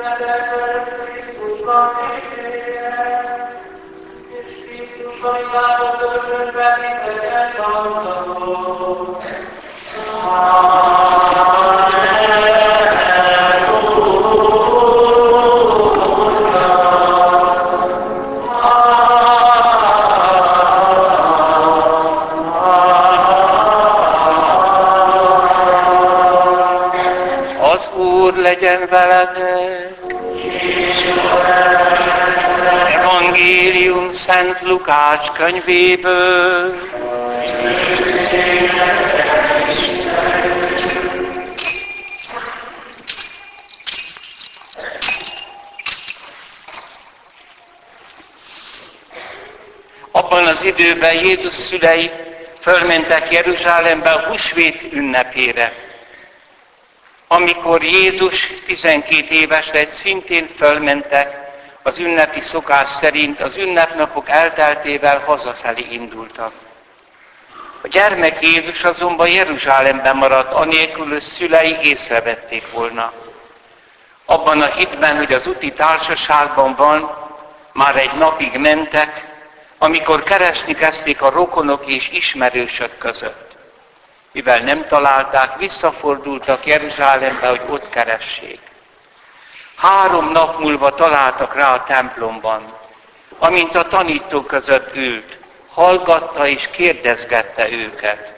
Az Lukács könyvéből. Abban az időben Jézus szülei fölmentek Jeruzsálembe a húsvét ünnepére. Amikor Jézus 12 éves lett, szintén fölmentek, az ünnepi szokás szerint az ünnepnapok elteltével hazafelé indultak. A gyermek Jézus azonban Jeruzsálemben maradt, anélkül, hogy szülei észrevették volna. Abban a hitben, hogy az úti társaságban van, már egy napig mentek, amikor keresni kezdték a rokonok és ismerősök között. Mivel nem találták, visszafordultak Jeruzsálembe, hogy ott keressék. Három nap múlva találtak rá a templomban, amint a tanítók között ült, hallgatta és kérdezgette őket.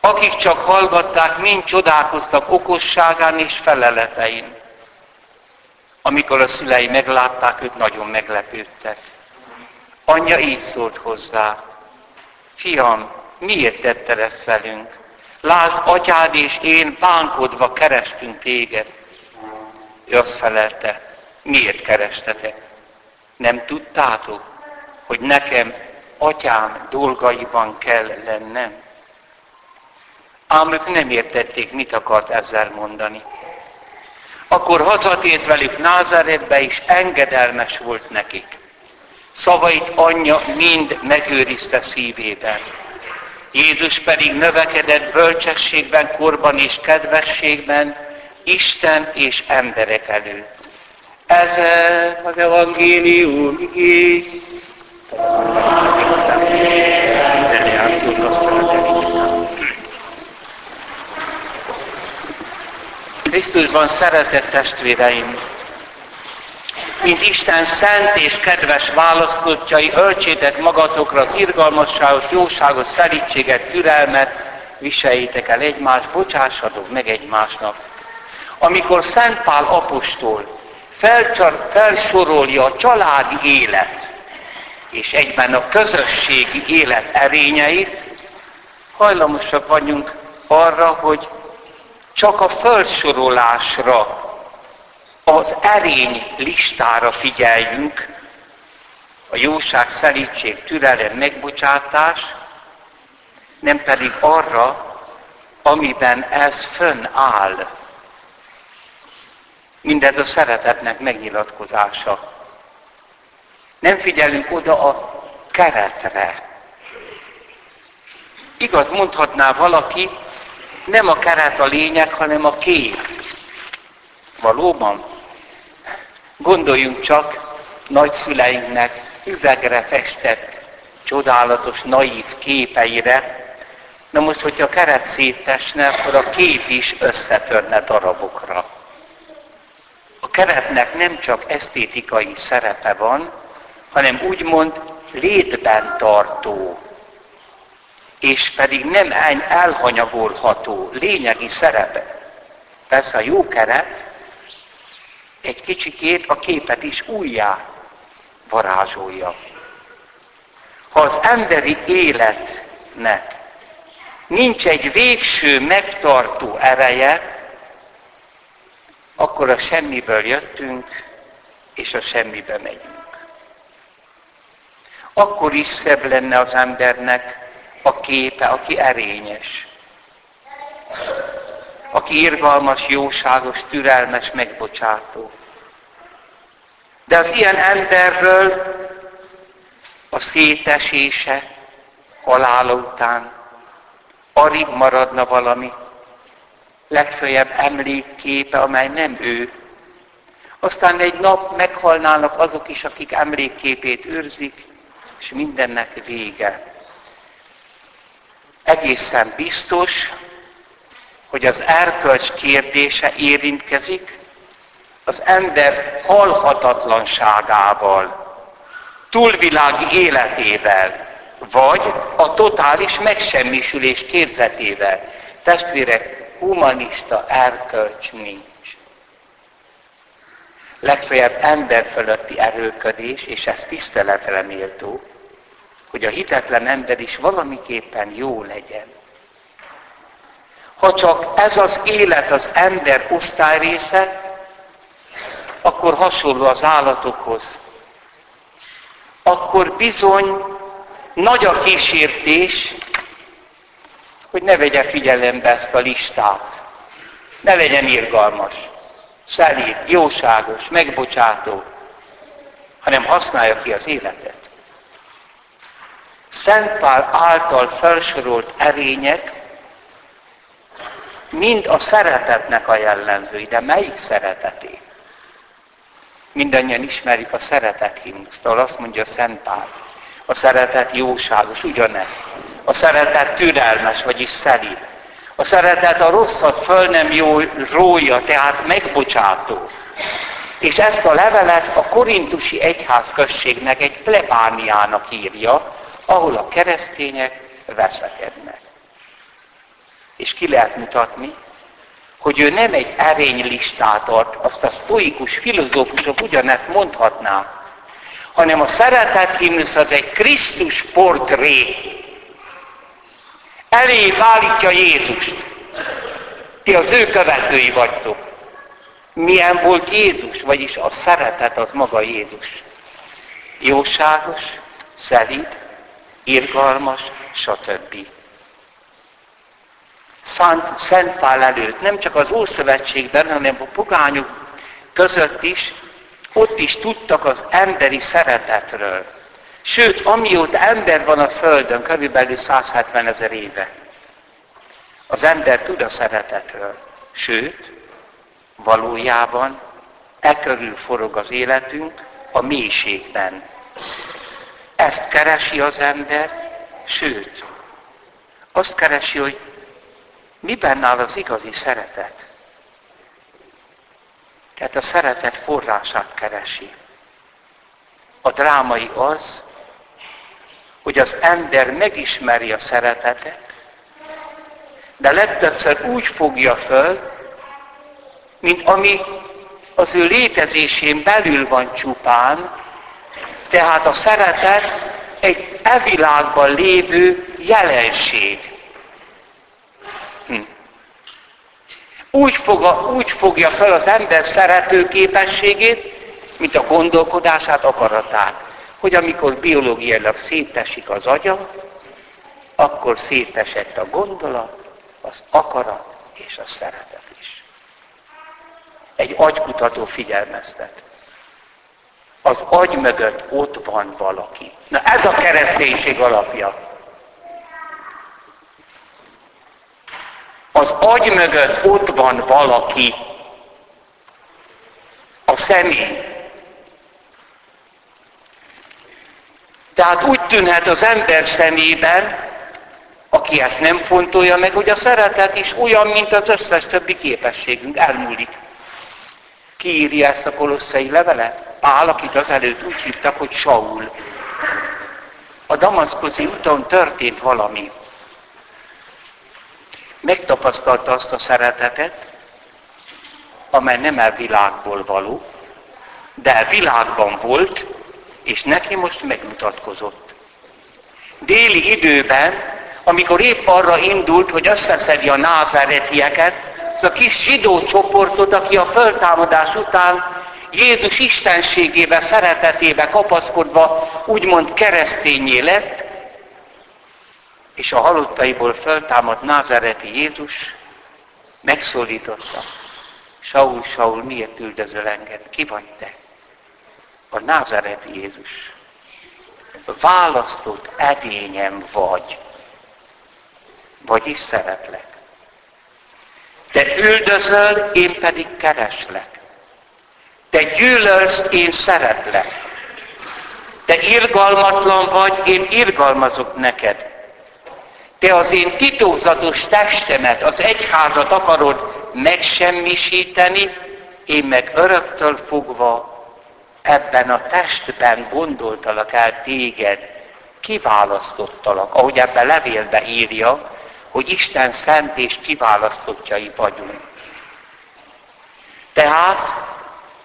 Akik csak hallgatták, mind csodálkoztak okosságán és feleletein. Amikor a szülei meglátták, ők nagyon meglepődtek. Anyja így szólt hozzá, fiam, miért tetted ezt velünk? Lásd, atyád és én bánkodva kerestünk téged. Ő azt felelte, miért kerestetek? Nem tudtátok, hogy nekem atyám dolgaiban kell lennem? Ám ők nem értették, mit akart ezzel mondani. Akkor hazatért velük Názáretbe, és engedelmes volt nekik. Szavait anyja mind megőrizte szívében. Jézus pedig növekedett bölcsességben, korban és kedvességben, Isten és emberek előtt. Ez az evangélium így. Krisztusban szeretett testvéreim, mint Isten szent és kedves választottjai, öltsétek magatokra az irgalmasságot, jóságot, szerítséget, türelmet, viseljétek el egymást, bocsássatok meg egymásnak. Amikor Szent Pál apostol felcsar, felsorolja a családi élet és egyben a közösségi élet erényeit, hajlamosak vagyunk arra, hogy csak a felsorolásra az erény listára figyeljünk, a jóság, szelítség, türelem, megbocsátás, nem pedig arra, amiben ez fönn áll. Mindez a szeretetnek megnyilatkozása. Nem figyelünk oda a keretre. Igaz, mondhatná valaki, nem a keret a lényeg, hanem a kép. Valóban? Gondoljunk csak nagyszüleinknek üvegre festett, csodálatos, naív képeire. Na most, hogyha a keret szétesne, akkor a kép is összetörne darabokra. Keretnek nem csak esztétikai szerepe van, hanem úgymond létben tartó, és pedig nem elhanyagolható lényegi szerepe. Persze a jó keret egy kicsikét a képet is újjá varázsolja. Ha az emberi életnek nincs egy végső megtartó ereje, akkor a semmiből jöttünk, és a semmibe megyünk. Akkor is szebb lenne az embernek a képe, aki erényes, aki irgalmas, jóságos, türelmes, megbocsátó. De az ilyen emberről a szétesése halála után arig maradna valami, legfőjebb emlékképe, amely nem ő, Aztán egy nap meghalnának azok is, akik emlékképét őrzik, és mindennek vége. Egészen biztos, hogy az erkölcs kérdése érintkezik az ember halhatatlanságával, túlvilági életével, vagy a totális megsemmisülés képzetével. Testvérek, humanista erkölcs nincs. Legfeljebb ember fölötti erőködés, és ez tiszteletre méltó, hogy a hitetlen ember is valamiképpen jó legyen. Ha csak ez az élet az ember osztály része, akkor hasonló az állatokhoz. Akkor bizony nagy a kísértés, hogy ne vegye figyelembe ezt a listát. Ne legyen irgalmas, szelíd, jóságos, megbocsátó, hanem használja ki az életet. Szent Pál által felsorolt erények mind a szeretetnek a jellemzői, de melyik szereteté? Mindannyian ismerjük a szeretet himnuszt, ahol azt mondja a Szent Pál. A szeretet jóságos, ugyanez. A szeretet türelmes, vagyis szelíd. A szeretet a rosszat föl nem jó, rója, tehát megbocsátó. És ezt a levelet a korintusi egyházközségnek egy plebániának írja, ahol a keresztények veszekednek. És ki lehet mutatni, hogy ő nem egy erénylistát ad, azt a sztoikus filozófusok ugyanezt mondhatná, hanem a szeretet himnusz az egy Krisztus portré. Elé állítja Jézust. Ti az ő követői vagytok. Milyen volt Jézus, vagyis a szeretet az maga Jézus. Jóságos, szelíd, irgalmas, stb. Szent, Szent Pál előtt, nem csak az Ószövetségben, hanem a pogányok között is, ott is tudtak az emberi szeretetről. Sőt, amióta ember van a Földön, körülbelül 170 ezer éve, az ember tud a szeretetről. Sőt, valójában e körül forog az életünk a mélységben. Ezt keresi az ember, sőt, azt keresi, hogy miben áll az igazi szeretet. Tehát a szeretet forrását keresi. A drámai az, hogy az ember megismeri a szeretetet, de legtöbbször úgy fogja föl, mint ami az ő létezésén belül van csupán, tehát a szeretet egy evilágban lévő jelenség. Hm. Úgy, fog, úgy fogja fel az ember szerető képességét, mint a gondolkodását, akaratát. Hogy amikor biológiailag szétesik az agya, akkor szétesett a gondolat, az akarat és a szeretet is. Egy agykutató figyelmeztet az agy mögött ott van valaki. Na ez a kereszténység alapja. Az agy mögött ott van valaki. A személy. Tehát úgy tűnhet az ember szemében, aki ezt nem fontolja meg, hogy a szeretet is olyan, mint az összes többi képességünk, elmúlik. Ki írja ezt a kolosszai levelet? Pál, akit azelőtt úgy hívtak, hogy Saul. A damaszkozi úton történt valami. Megtapasztalta azt a szeretetet, amely nem el világból való, de világban volt, és neki most megmutatkozott. Déli időben, amikor épp arra indult, hogy összeszedje a názáretieket, az a kis zsidó csoportot, aki a föltámadás után Jézus istenségébe, szeretetébe kapaszkodva úgymond keresztényé lett, és a halottaiból föltámadt názereti Jézus megszólította. Saul, Saul, miért üldözöl engem? Ki vagy te? A názereti Jézus. Választott edényem vagy. Vagyis szeretlek. Te üldözöl, én pedig kereslek. Te gyűlölsz, én szeretlek. Te irgalmatlan vagy, én irgalmazok neked. Te az én titokzatos testemet, az egyházat akarod megsemmisíteni, én meg öröktől fogva ebben a testben gondoltalak el téged, kiválasztottalak, ahogy ebben levélbe írja, hogy Isten szent és kiválasztottjai vagyunk. Tehát,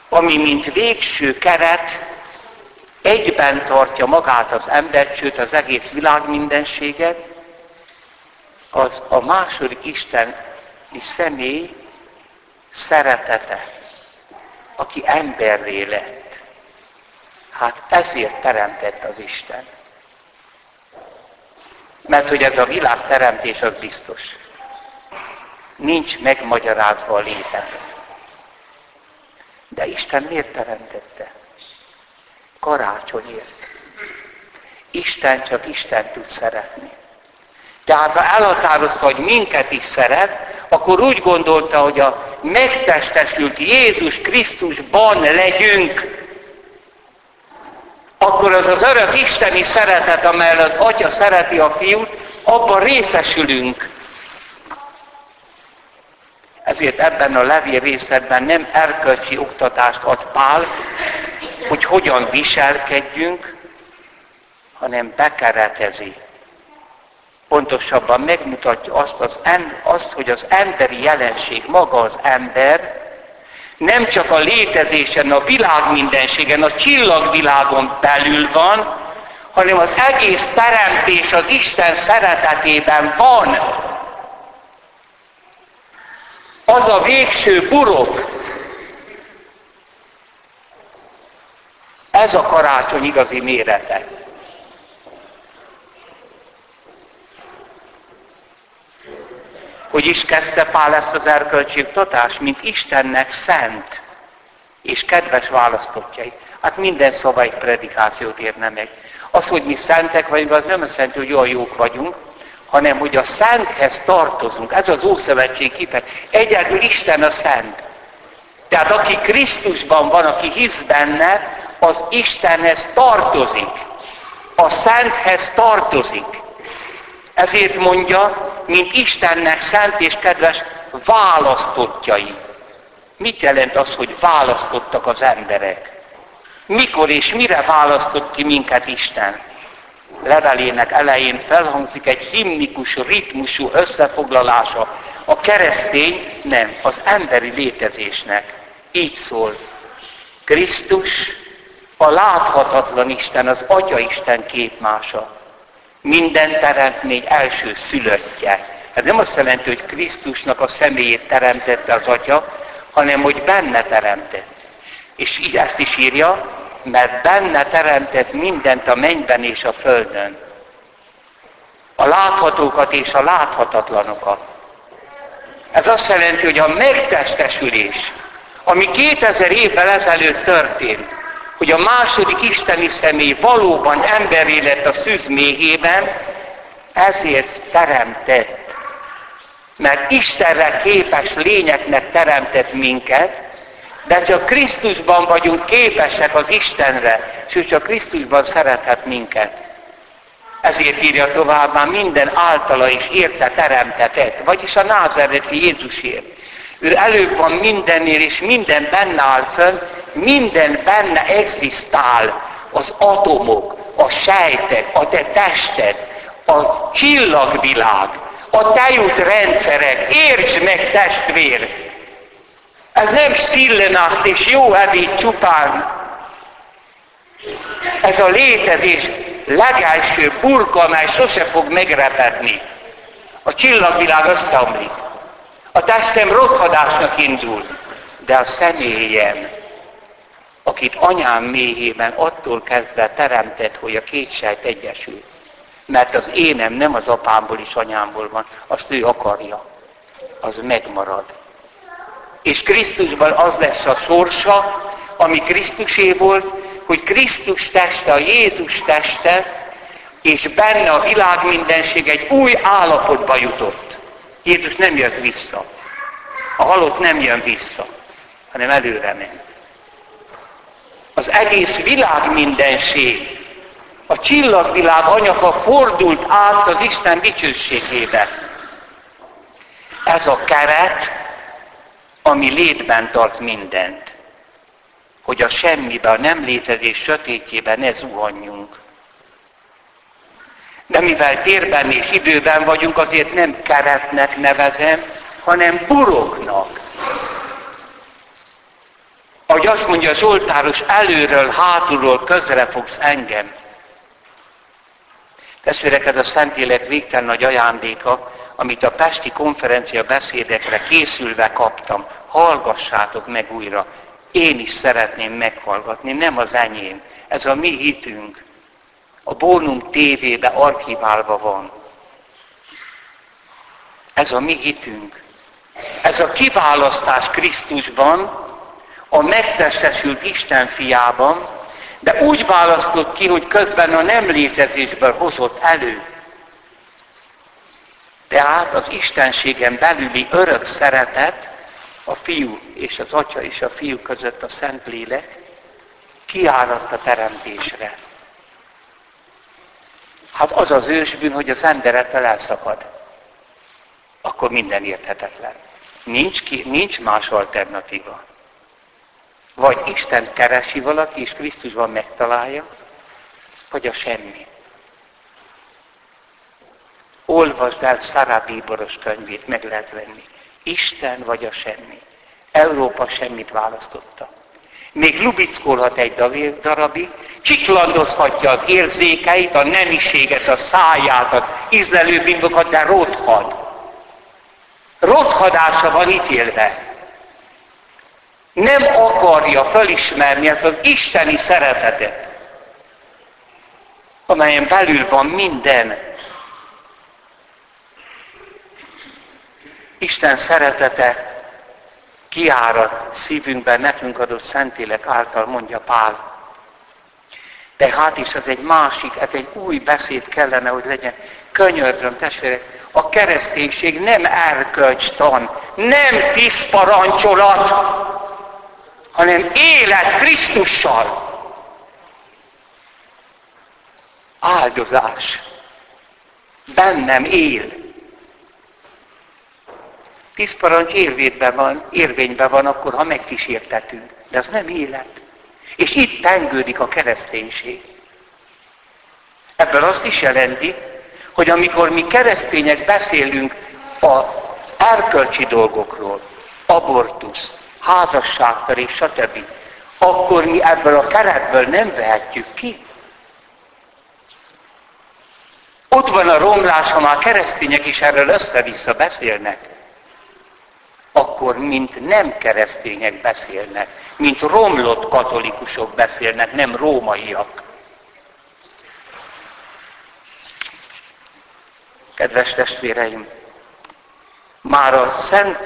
ami mint végső keret egyben tartja magát az embert, sőt az egész világ mindenséget, az a második Isten személy szeretete, aki emberré lett. Hát ezért teremtett az Isten. Mert hogy ez a világ teremtés az biztos. Nincs megmagyarázva a létet. De Isten miért teremtette? Karácsonyért. Isten csak Isten tud szeretni. Tehát ha elhatározta, hogy minket is szeret, akkor úgy gondolta, hogy a megtestesült Jézus Krisztusban legyünk, akkor az az örök isteni szeretet, amely az Atya szereti a fiút, abban részesülünk. Ezért ebben a levél részletben nem erkölcsi oktatást ad Pál, hogy hogyan viselkedjünk, hanem bekeretezi. Pontosabban megmutatja azt, az, azt, hogy az emberi jelenség, maga az ember, nem csak a létezésen, a világ mindenségen, a csillagvilágon belül van, hanem az egész teremtés az Isten szeretetében van. Az a végső burok, ez a karácsony igazi mérete. Hogy is kezdte Pál ezt az erkölcsi mint Istennek szent és kedves választottjai. Hát minden szava egy predikációt érne meg. Az, hogy mi szentek vagyunk, az nem azt jelenti, hogy olyan jók vagyunk, hanem hogy a szenthez tartozunk. Ez az Ószövetség kifejez. Egyedül Isten a szent. Tehát aki Krisztusban van, aki hisz benne, az Istenhez tartozik. A szenthez tartozik. Ezért mondja, mint Istennek szent és kedves választottjai. Mit jelent az, hogy választottak az emberek? Mikor és mire választott ki minket Isten? Levelének elején felhangzik egy himnikus, ritmusú összefoglalása. A keresztény nem, az emberi létezésnek. Így szól. Krisztus a láthatatlan Isten, az Atya Isten képmása minden teremtmény első szülöttje. Ez nem azt jelenti, hogy Krisztusnak a személyét teremtette az Atya, hanem hogy benne teremtett. És így ezt is írja, mert benne teremtett mindent a mennyben és a földön. A láthatókat és a láthatatlanokat. Ez azt jelenti, hogy a megtestesülés, ami 2000 évvel ezelőtt történt, hogy a második isteni személy valóban emberé lett a szűz méhében, ezért teremtett. Mert Istenre képes lényeknek teremtett minket, de csak Krisztusban vagyunk képesek az Istenre, és ő csak Krisztusban szerethet minket. Ezért írja továbbá minden általa is érte teremtetett, vagyis a názereti Jézusért. Ő előbb van mindennél, és minden benne áll fönn, minden benne egzisztál, az atomok, a sejtek, a te tested, a csillagvilág, a tejút rendszerek, értsd meg testvér! Ez nem stillenát és jó evét csupán. Ez a létezés legelső burka, amely sose fog megrepedni. A csillagvilág összeomlik. A testem rothadásnak indul, de a személyem akit anyám méhében attól kezdve teremtett, hogy a két sejt egyesül. Mert az énem nem az apámból és anyámból van, azt ő akarja. Az megmarad. És Krisztusban az lesz a sorsa, ami Krisztusé volt, hogy Krisztus teste, a Jézus teste, és benne a világ mindenség egy új állapotba jutott. Jézus nem jött vissza. A halott nem jön vissza, hanem előre ment. Az egész világ mindenség, a csillagvilág anyaga fordult át az Isten dicsőségébe. Ez a keret, ami létben tart mindent. Hogy a semmibe, a nem létezés sötétjében ne zuhanjunk. De mivel térben és időben vagyunk, azért nem keretnek nevezem, hanem buroknak. Ahogy azt mondja Zsoltáros, előről, hátulról közre fogsz engem. Testvérek, ez a Szentlélek végtelen nagy ajándéka, amit a Pesti konferencia beszédekre készülve kaptam. Hallgassátok meg újra. Én is szeretném meghallgatni, nem az enyém. Ez a mi hitünk. A Bónunk tévébe archiválva van. Ez a mi hitünk. Ez a kiválasztás Krisztusban, a megtestesült Isten fiában, de úgy választott ki, hogy közben a nem létezésből hozott elő. Tehát az Istenségen belüli örök szeretet, a fiú és az atya és a fiú között a Szentlélek kiáradt a teremtésre. Hát az az ősbűn, hogy az emberettel elszakad. Akkor minden érthetetlen. Nincs, ki, nincs más alternatíva. Vagy Isten keresi valaki, és Krisztusban megtalálja, vagy a semmi. Olvasd el Szará Bíboros könyvét, meg lehet venni. Isten vagy a semmi. Európa semmit választotta. Még lubickolhat egy darabig, csiklandozhatja az érzékeit, a nemiséget, a száját, az ízlelő bimbokat, de rothad. Rothadása van ítélve nem akarja felismerni ezt az isteni szeretetet, amelyen belül van minden. Isten szeretete kiárat szívünkben nekünk adott Szentélek által, mondja Pál. De hát is ez egy másik, ez egy új beszéd kellene, hogy legyen. Könyörgöm, testvérek, a kereszténység nem erkölcstan, nem tíz parancsolat, hanem élet Krisztussal. Áldozás. Bennem él. Tíz parancs érvényben van, érvényben van akkor, ha megkísértetünk. De az nem élet. És itt tengődik a kereszténység. Ebből azt is jelenti, hogy amikor mi keresztények beszélünk a erkölcsi dolgokról, abortusz, házasságtörés, stb. Akkor mi ebből a keretből nem vehetjük ki. Ott van a romlás, ha már keresztények is erről össze-vissza beszélnek, akkor mint nem keresztények beszélnek, mint romlott katolikusok beszélnek, nem rómaiak. Kedves testvéreim, már a, szent,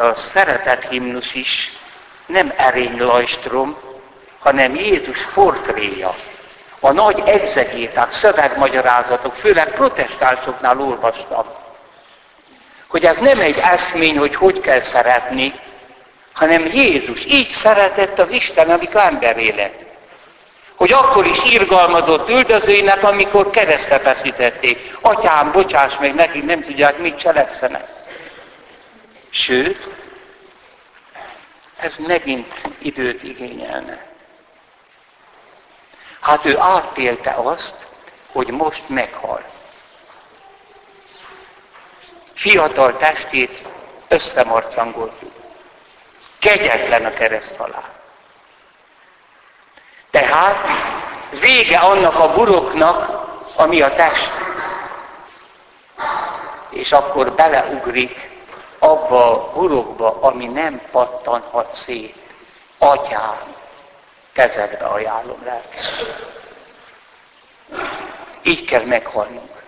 a szeretet himnusz is nem erénylajstrom, hanem Jézus portréja. A nagy egzegéták, szövegmagyarázatok, főleg protestánsoknál olvastam, hogy ez nem egy eszmény, hogy hogy kell szeretni, hanem Jézus így szeretett az Isten, amikor ember lett. Hogy akkor is irgalmazott üldözőinek, amikor keresztre feszítették. Atyám, bocsáss meg nekik, nem tudják, mit cselekszenek. Sőt, ez megint időt igényelne. Hát ő átélte azt, hogy most meghal. Fiatal testét összemarcangoljuk. Kegyetlen a kereszt halál. Tehát vége annak a buroknak, ami a test. És akkor beleugrik abba a burokba, ami nem pattanhat szét. Atyám, kezedbe ajánlom lelkem. Így kell meghalnunk.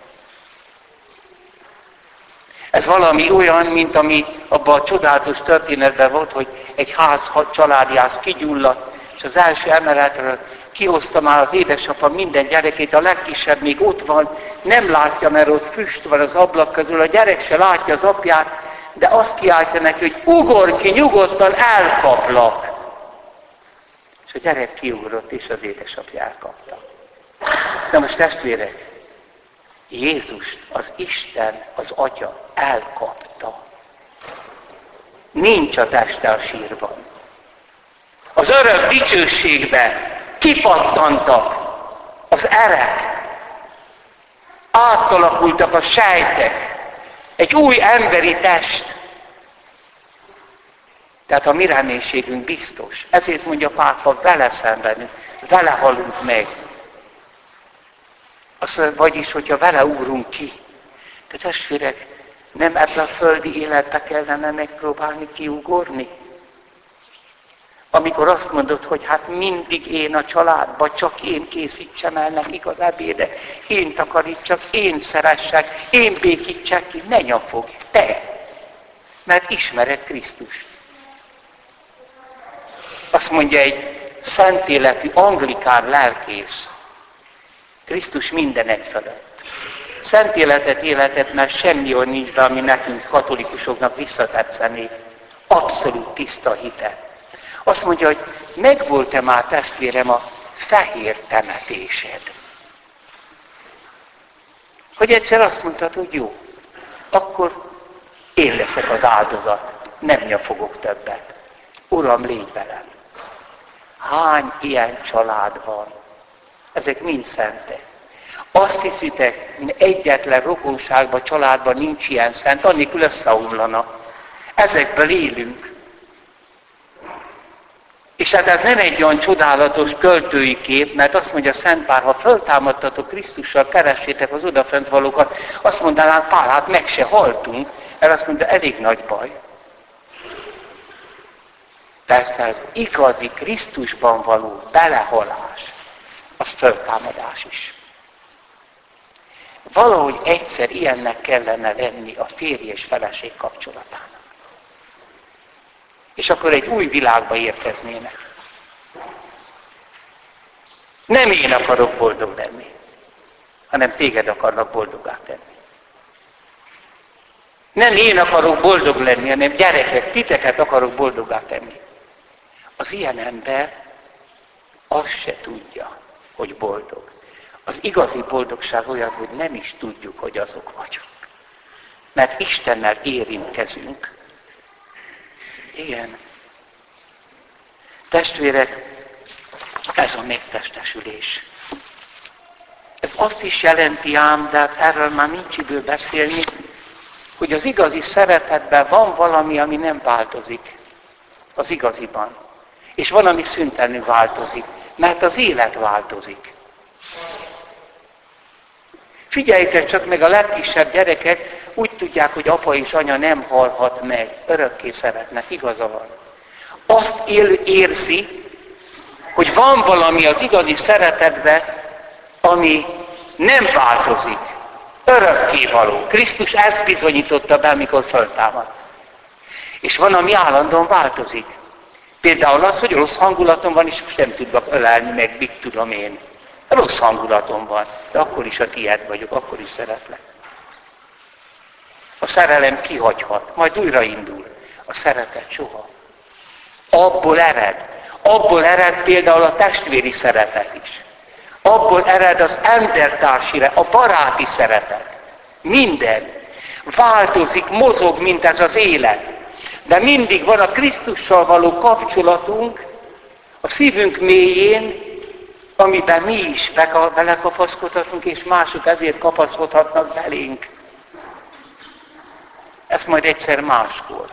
Ez valami olyan, mint ami abban a csodálatos történetben volt, hogy egy ház családjász kigyulladt, és az első emeletről kihozta már az édesapa minden gyerekét, a legkisebb még ott van, nem látja, mert ott füst van az ablak közül, a gyerek se látja az apját, de azt kiáltja neki, hogy ugor ki, nyugodtan elkaplak. És a gyerek kiugrott, és az édesapja elkapta. Na most testvérek, Jézus, az Isten, az Atya elkapta. Nincs a teste a sírban. Az örök dicsőségbe kipattantak az erek, átalakultak a sejtek, egy új emberi test. Tehát a mi reménységünk biztos. Ezért mondja pápa, vele szembenünk, vele halunk meg. Azt vagyis, hogyha vele ugrunk ki. De testvérek, nem ebbe a földi életbe kellene megpróbálni kiugorni? Amikor azt mondod, hogy hát mindig én a családba, csak én készítsem el nekik az ebédet, én takarítsak, én szeressek, én békítsek ki, ne nyafog, te! Mert ismered Krisztust. Azt mondja egy szent életű anglikár lelkész, Krisztus mindenek fölött. Szent életet életet, mert semmi olyan nincs be, ami nekünk katolikusoknak visszatetszené. Abszolút tiszta hite. Azt mondja, hogy megvolt-e már testvérem a fehér temetésed? Hogy egyszer azt mondtad, hogy jó, akkor én leszek az áldozat, nem nyafogok többet. Uram, légy velem. Hány ilyen család van? Ezek mind szentek. Azt hiszitek, hogy egyetlen rokonságban, családban nincs ilyen szent, annélkül összeomlana. Ezekből élünk. És hát ez nem egy olyan csodálatos költői kép, mert azt mondja Szent Pár, ha föltámadtatok Krisztussal, keressétek az odafent valókat, azt mondanánk, Pál, hát meg se haltunk, mert azt mondja, elég nagy baj. Persze az igazi Krisztusban való belehalás, az föltámadás is. Valahogy egyszer ilyennek kellene lenni a férj és feleség kapcsolatának és akkor egy új világba érkeznének. Nem én akarok boldog lenni, hanem téged akarnak boldogá tenni. Nem én akarok boldog lenni, hanem gyerekek, titeket akarok boldogá tenni. Az ilyen ember azt se tudja, hogy boldog. Az igazi boldogság olyan, hogy nem is tudjuk, hogy azok vagyunk. Mert Istennel érintkezünk, igen. Testvérek, ez a megtestesülés. Ez azt is jelenti ám, de hát erről már nincs idő beszélni, hogy az igazi szeretetben van valami, ami nem változik. Az igaziban. És van, ami szüntelenül változik. Mert az élet változik. Figyeljétek csak meg a legkisebb gyerekek, úgy tudják, hogy apa és anya nem halhat meg, örökké szeretnek, igaza van. Azt él, érzi, hogy van valami az igazi szeretetben, ami nem változik, örökké való. Krisztus ezt bizonyította be, amikor föltámad. És van, ami állandóan változik. Például az, hogy rossz hangulatom van, és most nem tudok ölelni, meg mit tudom én. Rossz hangulatom van, de akkor is a tiéd vagyok, akkor is szeretlek. A szerelem kihagyhat, majd újraindul. A szeretet soha. Abból ered. Abból ered például a testvéri szeretet is. Abból ered az embertársi, a baráti szeretet. Minden. Változik, mozog, mint ez az élet. De mindig van a Krisztussal való kapcsolatunk, a szívünk mélyén, amiben mi is belekapaszkodhatunk, és mások ezért kapaszkodhatnak belénk. Ezt majd egyszer máskor.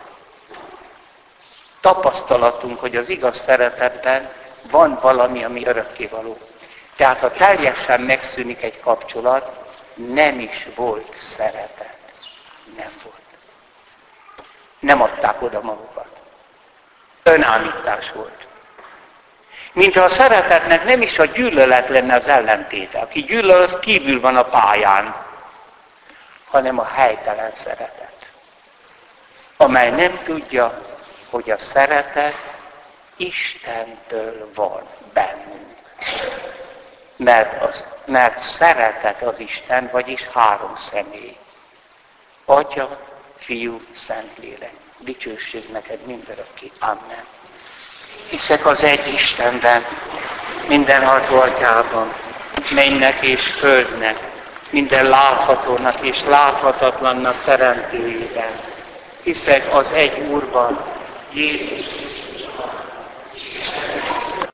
Tapasztalatunk, hogy az igaz szeretetben van valami, ami örökkévaló. Tehát ha teljesen megszűnik egy kapcsolat, nem is volt szeretet. Nem volt. Nem adták oda magukat. Önállítás volt. Mint ha a szeretetnek nem is a gyűlölet lenne az ellentéte. Aki gyűlöl, az kívül van a pályán, hanem a helytelen szeretet amely nem tudja, hogy a szeretet Istentől van bennünk. Mert, az, mert szeretet az Isten, vagyis három személy. Atya, Fiú, Szentlélek. Dicsőség neked mindörökké. Amen. Hiszek az egy Istenben, mindenható atyában, mennek és földnek, minden láthatónak és láthatatlannak teremtőjében. Hiszek az egy Úrban, Jézus